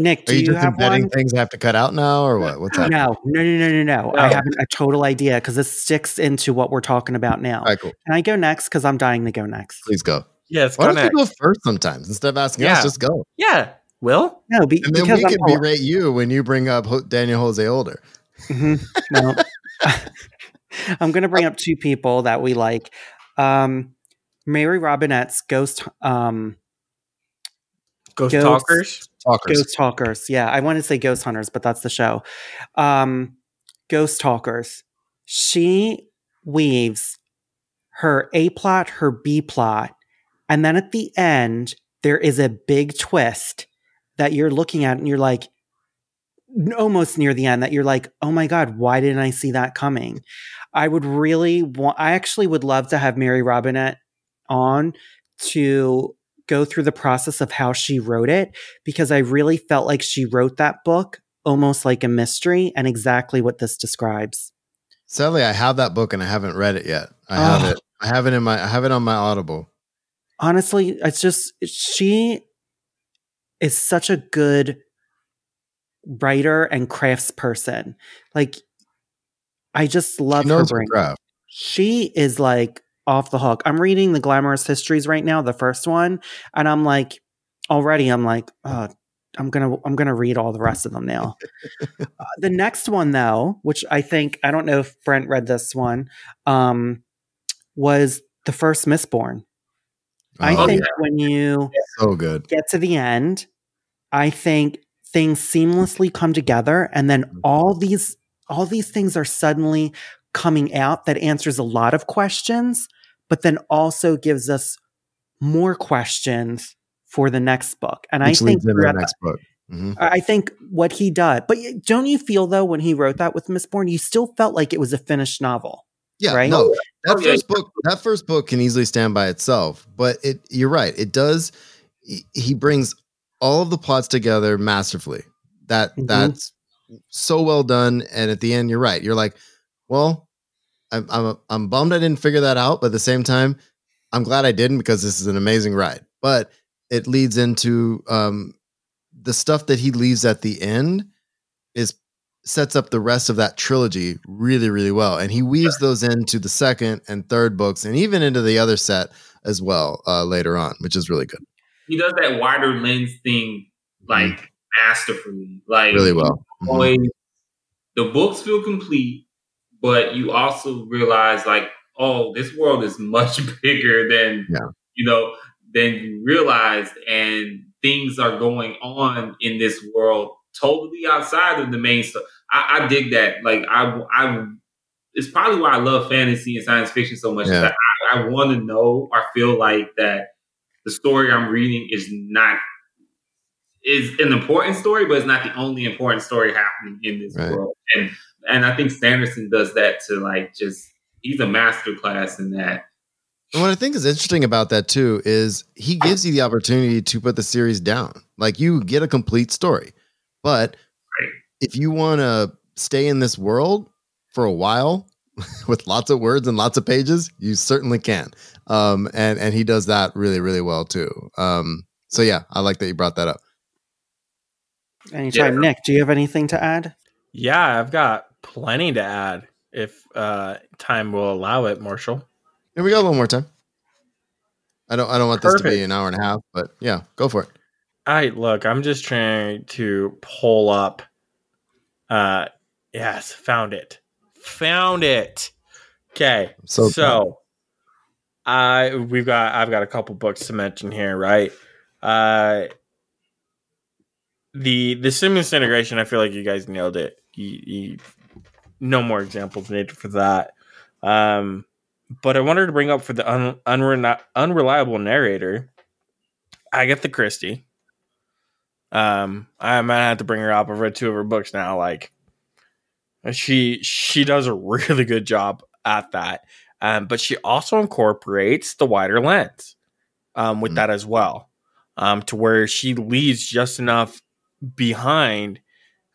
Nick, Are do you you, just have embedding one? things I have to cut out now, or what? What's happening? No, no, no, no, no, no. I have a total idea because this sticks into what we're talking about now. All right, cool. Can I go next? Because I'm dying to go next. Please go. Yes, Why go don't you go first sometimes instead of asking Yeah. us? Just go, Yeah, Will. No, be, and then because we I'm can berate you when you bring up Daniel Jose Older. Mhm. No. I'm going to bring up two people that we like. Um, Mary Robinette's Ghost um, Ghost, Ghost- Talkers. Talkers. Ghost Talkers. Yeah, I want to say Ghost Hunters, but that's the show. Um, Ghost Talkers. She weaves her A plot, her B plot, and then at the end, there is a big twist that you're looking at and you're like, almost near the end, that you're like, oh my God, why didn't I see that coming? I would really want, I actually would love to have Mary Robinette on to go through the process of how she wrote it because I really felt like she wrote that book almost like a mystery and exactly what this describes. Sadly, I have that book and I haven't read it yet. I have Oh. it. I have it in my. I have it on my Audible. Honestly, it's just she is such a good writer and craftsperson. Like I just love She her brain. she is like off the hook. I'm reading the Glamourist Histories right now, the first one, and I'm like already I'm like, oh, I'm gonna I'm gonna read all the rest of them now. uh, the next one though, which I think I don't know if Brent read this one, um, was the first Mistborn. I Oh, think yeah. when you so good. get to the end, I think things seamlessly come together and then all these all these things are suddenly coming out that answers a lot of questions, but then also gives us more questions for the next book. And Which I think leads into the next book. Mhm. I I think what he did, but don't you feel though when he wrote that with Miss Mistborn, you still felt like it was a finished novel? Yeah, Right? no, that Oh, yeah. first book, that first book can easily stand by itself. But it, you're right, it does. He, he brings all of the plots together masterfully. That Mhm. that's so well done. And at the end, you're right. You're like, well, I'm I'm I'm bummed I didn't figure that out, but at the same time, I'm glad I didn't because this is an amazing ride. But it leads into um, the stuff that he leaves at the end is sets up the rest of that trilogy really really well and he weaves yeah. those into the second and third books and even into the other set as well uh, later on which is really good he does that wider lens thing like mm. masterfully like really well mm-hmm. always, the books feel complete but you also realize like oh this world is much bigger than yeah. you know than you realized and things are going on in this world totally outside of the main stuff. I, I dig that. Like I, I, it's probably why I love fantasy and science fiction so much. Yeah. I, I want to know or feel like that the story I'm reading is not is an important story, but it's not the only important story happening in this right. world. And and I think Sanderson does that to like just he's a master class in that. And what I think is interesting about that too is he gives you the opportunity to put the series down. Like you get a complete story. But right. if you want to stay in this world for a while with lots of words and lots of pages, you certainly can. Um, and and he does that really really well too. Um, so yeah, I like that you brought that up. Anytime, yeah. Nick. Do you have anything to add? Yeah, I've got plenty to add if uh, time will allow it, Marshall. Yeah, we got a little more time. I don't I don't want Perfect. this to be an hour and a half, but yeah, go for it. I look, I'm just trying to pull up uh yes, found it. Found it. Okay. So, so I we've got I've got a couple books to mention here, right? Uh the the seamless integration, I feel like you guys nailed it. You, you no more examples needed for that. Um but I wanted to bring up for the un, unre- unreliable narrator, Agatha Christie. Um, I might have to bring her up. I've read two of her books now. Like, she she does a really good job at that. Um, but she also incorporates the wider lens um, with mm-hmm. that as well, um, to where she leaves just enough behind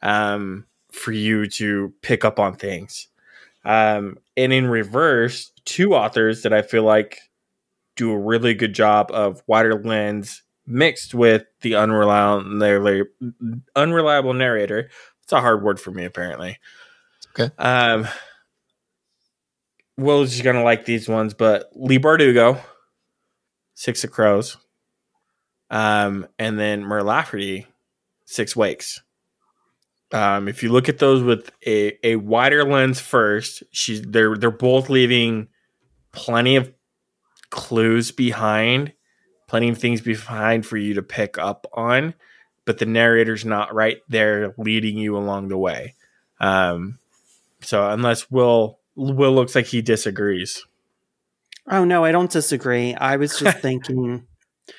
um, for you to pick up on things. Um, and in reverse, two authors that I feel like do a really good job of wider lens mixed with the unreliable unreliable narrator. It's a hard word for me, apparently. Okay. Um, Will is gonna like these ones, but Leigh Bardugo, Six of Crows, um, and then Mur Lafferty, Six Wakes. Um, if you look at those with a, a wider lens first, she's they're they're both leaving plenty of clues behind plenty of things behind for you to pick up on, but the narrator's not right there leading you along the way. Um, so unless Will Will looks like he disagrees. Oh no, I don't disagree. I was just thinking.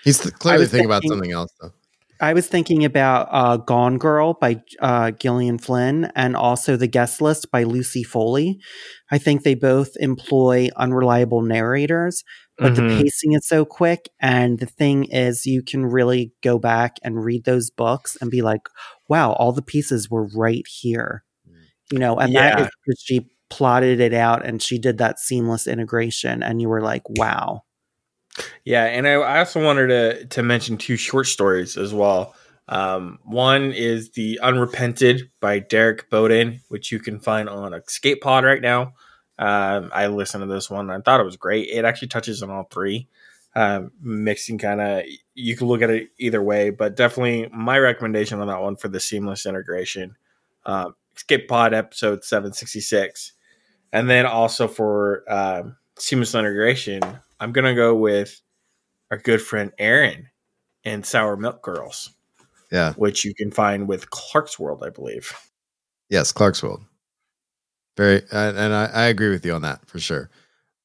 He's clearly thinking, thinking about something else though. I was thinking about uh, Gone Girl by uh, Gillian Flynn and also The Guest List by Lucy Foley. I think they both employ unreliable narrators, but mm-hmm. the pacing is so quick. And the thing is, you can really go back and read those books and be like, wow, all the pieces were right here. You know, and yeah. that is because she plotted it out and she did that seamless integration. And you were like, wow. Yeah, and I, I also wanted to to mention two short stories as well. Um, one is the Unrepented by Derek Bowden, which you can find on Escape Pod right now. Um, I listened to this one. I thought it was great. It actually touches on all three, um, mixing kind of. You can look at it either way, but definitely my recommendation on that one for the seamless integration. Um, Escape Pod episode seven sixty six, and then also for um, seamless integration, I'm gonna go with our good friend Erin and Sour Milk Girls. Yeah, which you can find with Clarkesworld, I believe. Yes, Clarkesworld. Very, and I, I agree with you on that for sure.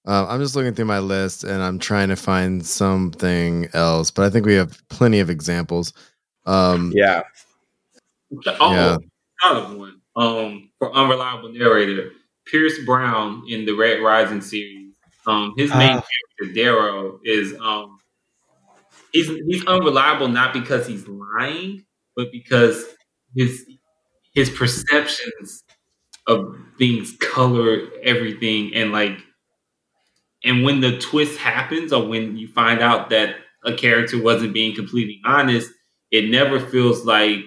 Uh, I'm just looking through my list and I'm trying to find something else, but I think we have plenty of examples. Um, yeah. Oh, yeah. another one. Um, for unreliable narrator, Pierce Brown in the Red Rising series. Um, his main uh, character Darrow is um, he's he's unreliable not because he's lying, but because his his perceptions of things color everything and like and when the twist happens or when you find out that a character wasn't being completely honest, it never feels like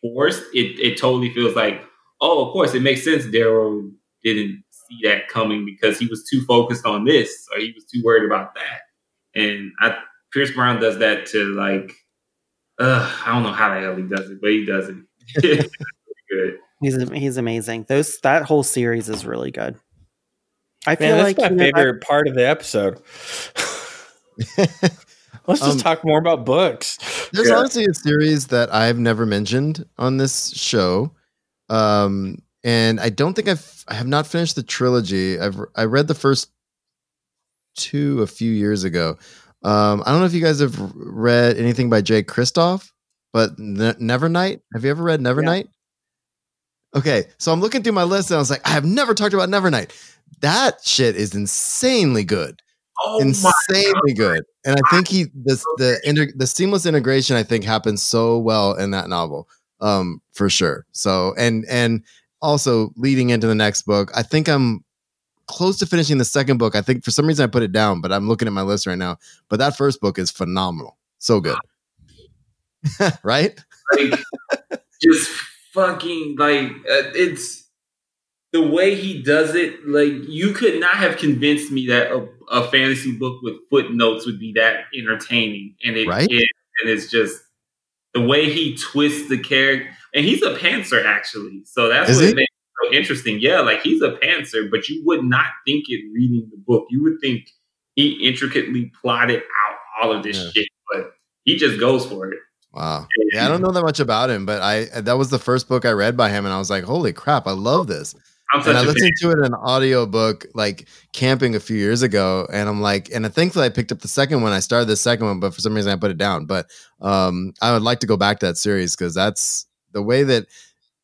forced. It it totally feels like, oh, of course, it makes sense. Darrow didn't see that coming because he was too focused on this or he was too worried about that. And I, Pierce Brown does that to like, uh, I don't know how the hell he does it, but he does it. good. He's he's amazing. Those that whole series is really good. I feel Man, like that's my favorite know, part of the episode. Let's just um, talk more about books. There's yeah. honestly a series that I've never mentioned on this show. Um, and I don't think I've I have not finished the trilogy. I've I read the first two a few years ago. Um, I don't know if you guys have read anything by Jay Kristoff, but ne- Nevernight. Have you ever read Nevernight? Yeah. Okay, so I'm looking through my list and I was like, I have never talked about Nevernight. That shit is insanely good. Oh insanely good. And I think he this the inter, the seamless integration I think happens so well in that novel. Um, for sure. So and and also leading into the next book, I think I'm close to finishing the second book. I think for some reason I put it down, but I'm looking at my list right now. But that first book is phenomenal. So good. right? Like just fucking like uh, it's the way he does it, like you could not have convinced me that a, a fantasy book with footnotes would be that entertaining, and it, right? It, and it's just the way he twists the character, and he's a pantser actually, so that's Is what makes it so interesting. Yeah, like he's a pantser, but you would not think it reading the book. You would think he intricately plotted out all of this yeah. shit, but he just goes for it. Wow. Yeah, I don't know that much about him, but I that was the first book I read by him, and I was like, "Holy crap, I love this!" And I listened fan. to it in an audio book like camping a few years ago, and I'm like, and I think that I picked up the second one. I started the second one, but for some reason I put it down. But um, I would like to go back to that series because that's the way that,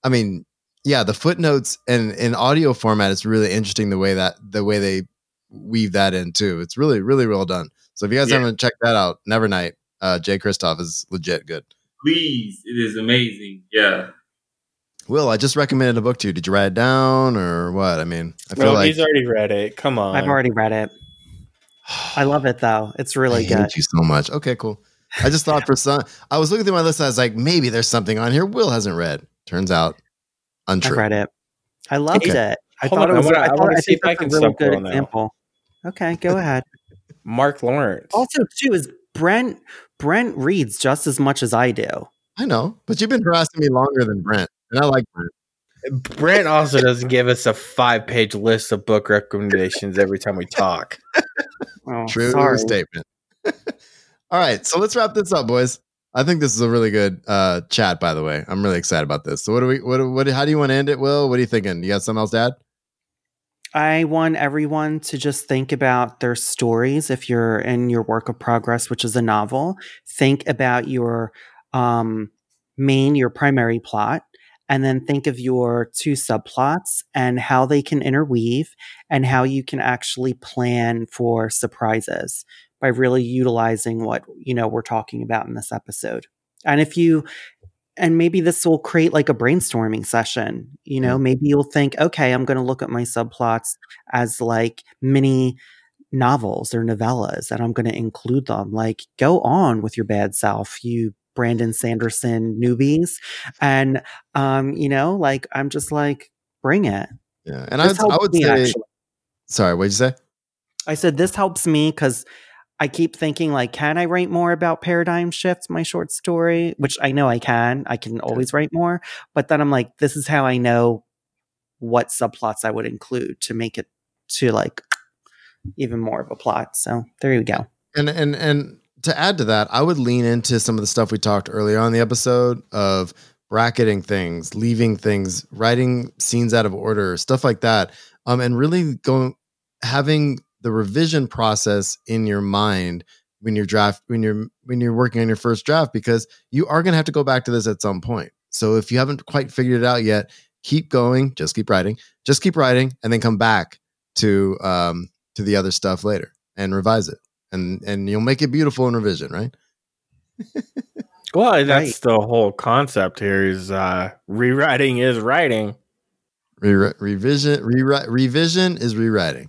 I mean, yeah, the footnotes and in audio format is really interesting. The way that the way they weave that in too, it's really really well done. So if you guys yeah. haven't checked that out, Nevernight, uh, Jay Kristoff is legit good. Please, it is amazing. Yeah. Will, I just recommended a book to you. Did you write it down or what? I mean, I feel no, like he's already read it. Come on, I've already read it. I love it though. It's really I good. Hate you so much. Okay, cool. I just thought for some, I was looking through my list. I was like, maybe there's something on here Will hasn't read. Turns out, untrue. I read it. I loved okay. it. I Hold thought on, it was. I, wanna, I, thought, I, I see if I can a really good example. Now. Okay, go ahead. Mark Lawrence. Also, too, is Brent. Brent reads just as much as I do. I know, but you've been harassing me longer than Brent. And I like Brent. Brent also doesn't give us a five page list of book recommendations every time we talk. Oh, True sorry. statement. All right, so let's wrap this up, boys. I think this is a really good uh, chat. By the way, I'm really excited about this. So, what do we? What? What? How do you want to end it, Will? What are you thinking? You got something else to add? I want everyone to just think about their stories. If you're in your work of progress, which is a novel, think about your um, main, your primary plot, and then think of your two subplots and how they can interweave and how you can actually plan for surprises by really utilizing what you know we're talking about in this episode. And if you and maybe this will create like a brainstorming session you know mm-hmm. maybe you'll think okay i'm going to look at my subplots as like mini novels or novellas and i'm going to include them. Like go on with your bad self. You Brandon Sanderson newbies. And, um, you know, like, I'm just like, bring it. Yeah. And I would, I would, say, actually. sorry, what'd you say? I said, this helps me because I keep thinking, like, can I write more about paradigm shifts, my short story? Which I know I can. I can always write more. But then I'm like, this is how I know what subplots I would include to make it to like even more of a plot. So there you go. And and and to add to that, I would lean into some of the stuff we talked earlier on the episode of bracketing things, leaving things, writing scenes out of order, stuff like that. Um, and really going having the revision process in your mind when you're draft when you're when you're working on your first draft because you are going to have to go back to this at some point. So if you haven't quite figured it out yet, keep going, just keep writing, just keep writing, and then come back to um, to the other stuff later and revise it and and you'll make it beautiful in revision, right? well, that's right. the whole concept here is uh rewriting is writing. Re- revision, rewrite, revision is rewriting.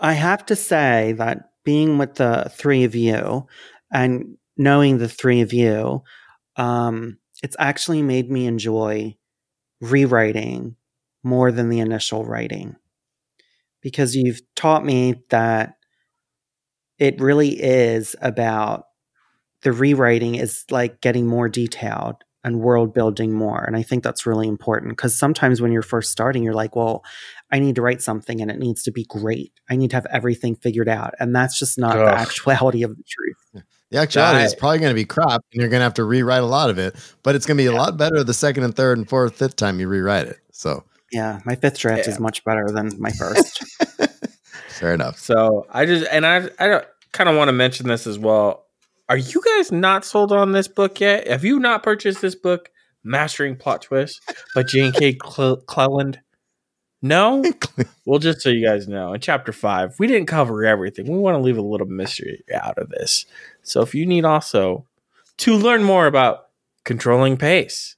I have to say that being with the three of you and knowing the three of you, um, it's actually made me enjoy rewriting more than the initial writing because you've taught me that it really is about the rewriting is like getting more detailed and world building more. And I think that's really important because sometimes when you're first starting, you're like, well, I need to write something and it needs to be great. I need to have everything figured out. And that's just not Ugh. the actuality of the truth. The actuality is probably going to be crap and you're going to have to rewrite a lot of it, but it's going to be a lot better the second and third and fourth, fifth time you rewrite it. So, yeah, my fifth draft yeah. is much better than my first. Fair enough. So I just, and I, I kind of want to mention this as well are you guys not sold on this book yet? Have you not purchased this book, Mastering Plot Twist by Jane K. Cleland? No? well, just so you guys know, in chapter five, we didn't cover everything. We want to leave a little mystery out of this. So if you need also to learn more about controlling pace,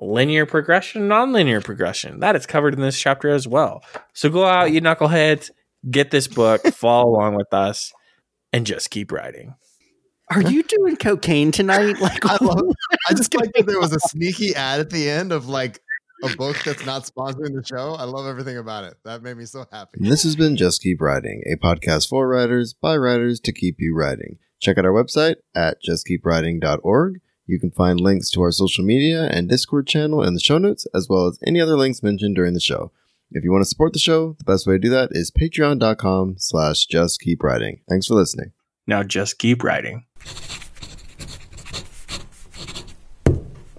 linear progression, nonlinear progression, that is covered in this chapter as well. So go out, you knuckleheads, get this book, follow along with us, and just keep writing. Are you doing cocaine tonight? Like, I, love, I just like that there was a sneaky ad at the end of like a book that's not sponsoring the show. I love everything about it. That made me so happy. This has been Just Keep Writing, a podcast for writers by writers to keep you writing. Check out our website at justkeepwriting.org. You can find links to our social media and Discord channel in the show notes, as well as any other links mentioned during the show. If you want to support the show, the best way to do that is patreon.com slash just keep writing. Thanks for listening. Now just keep writing.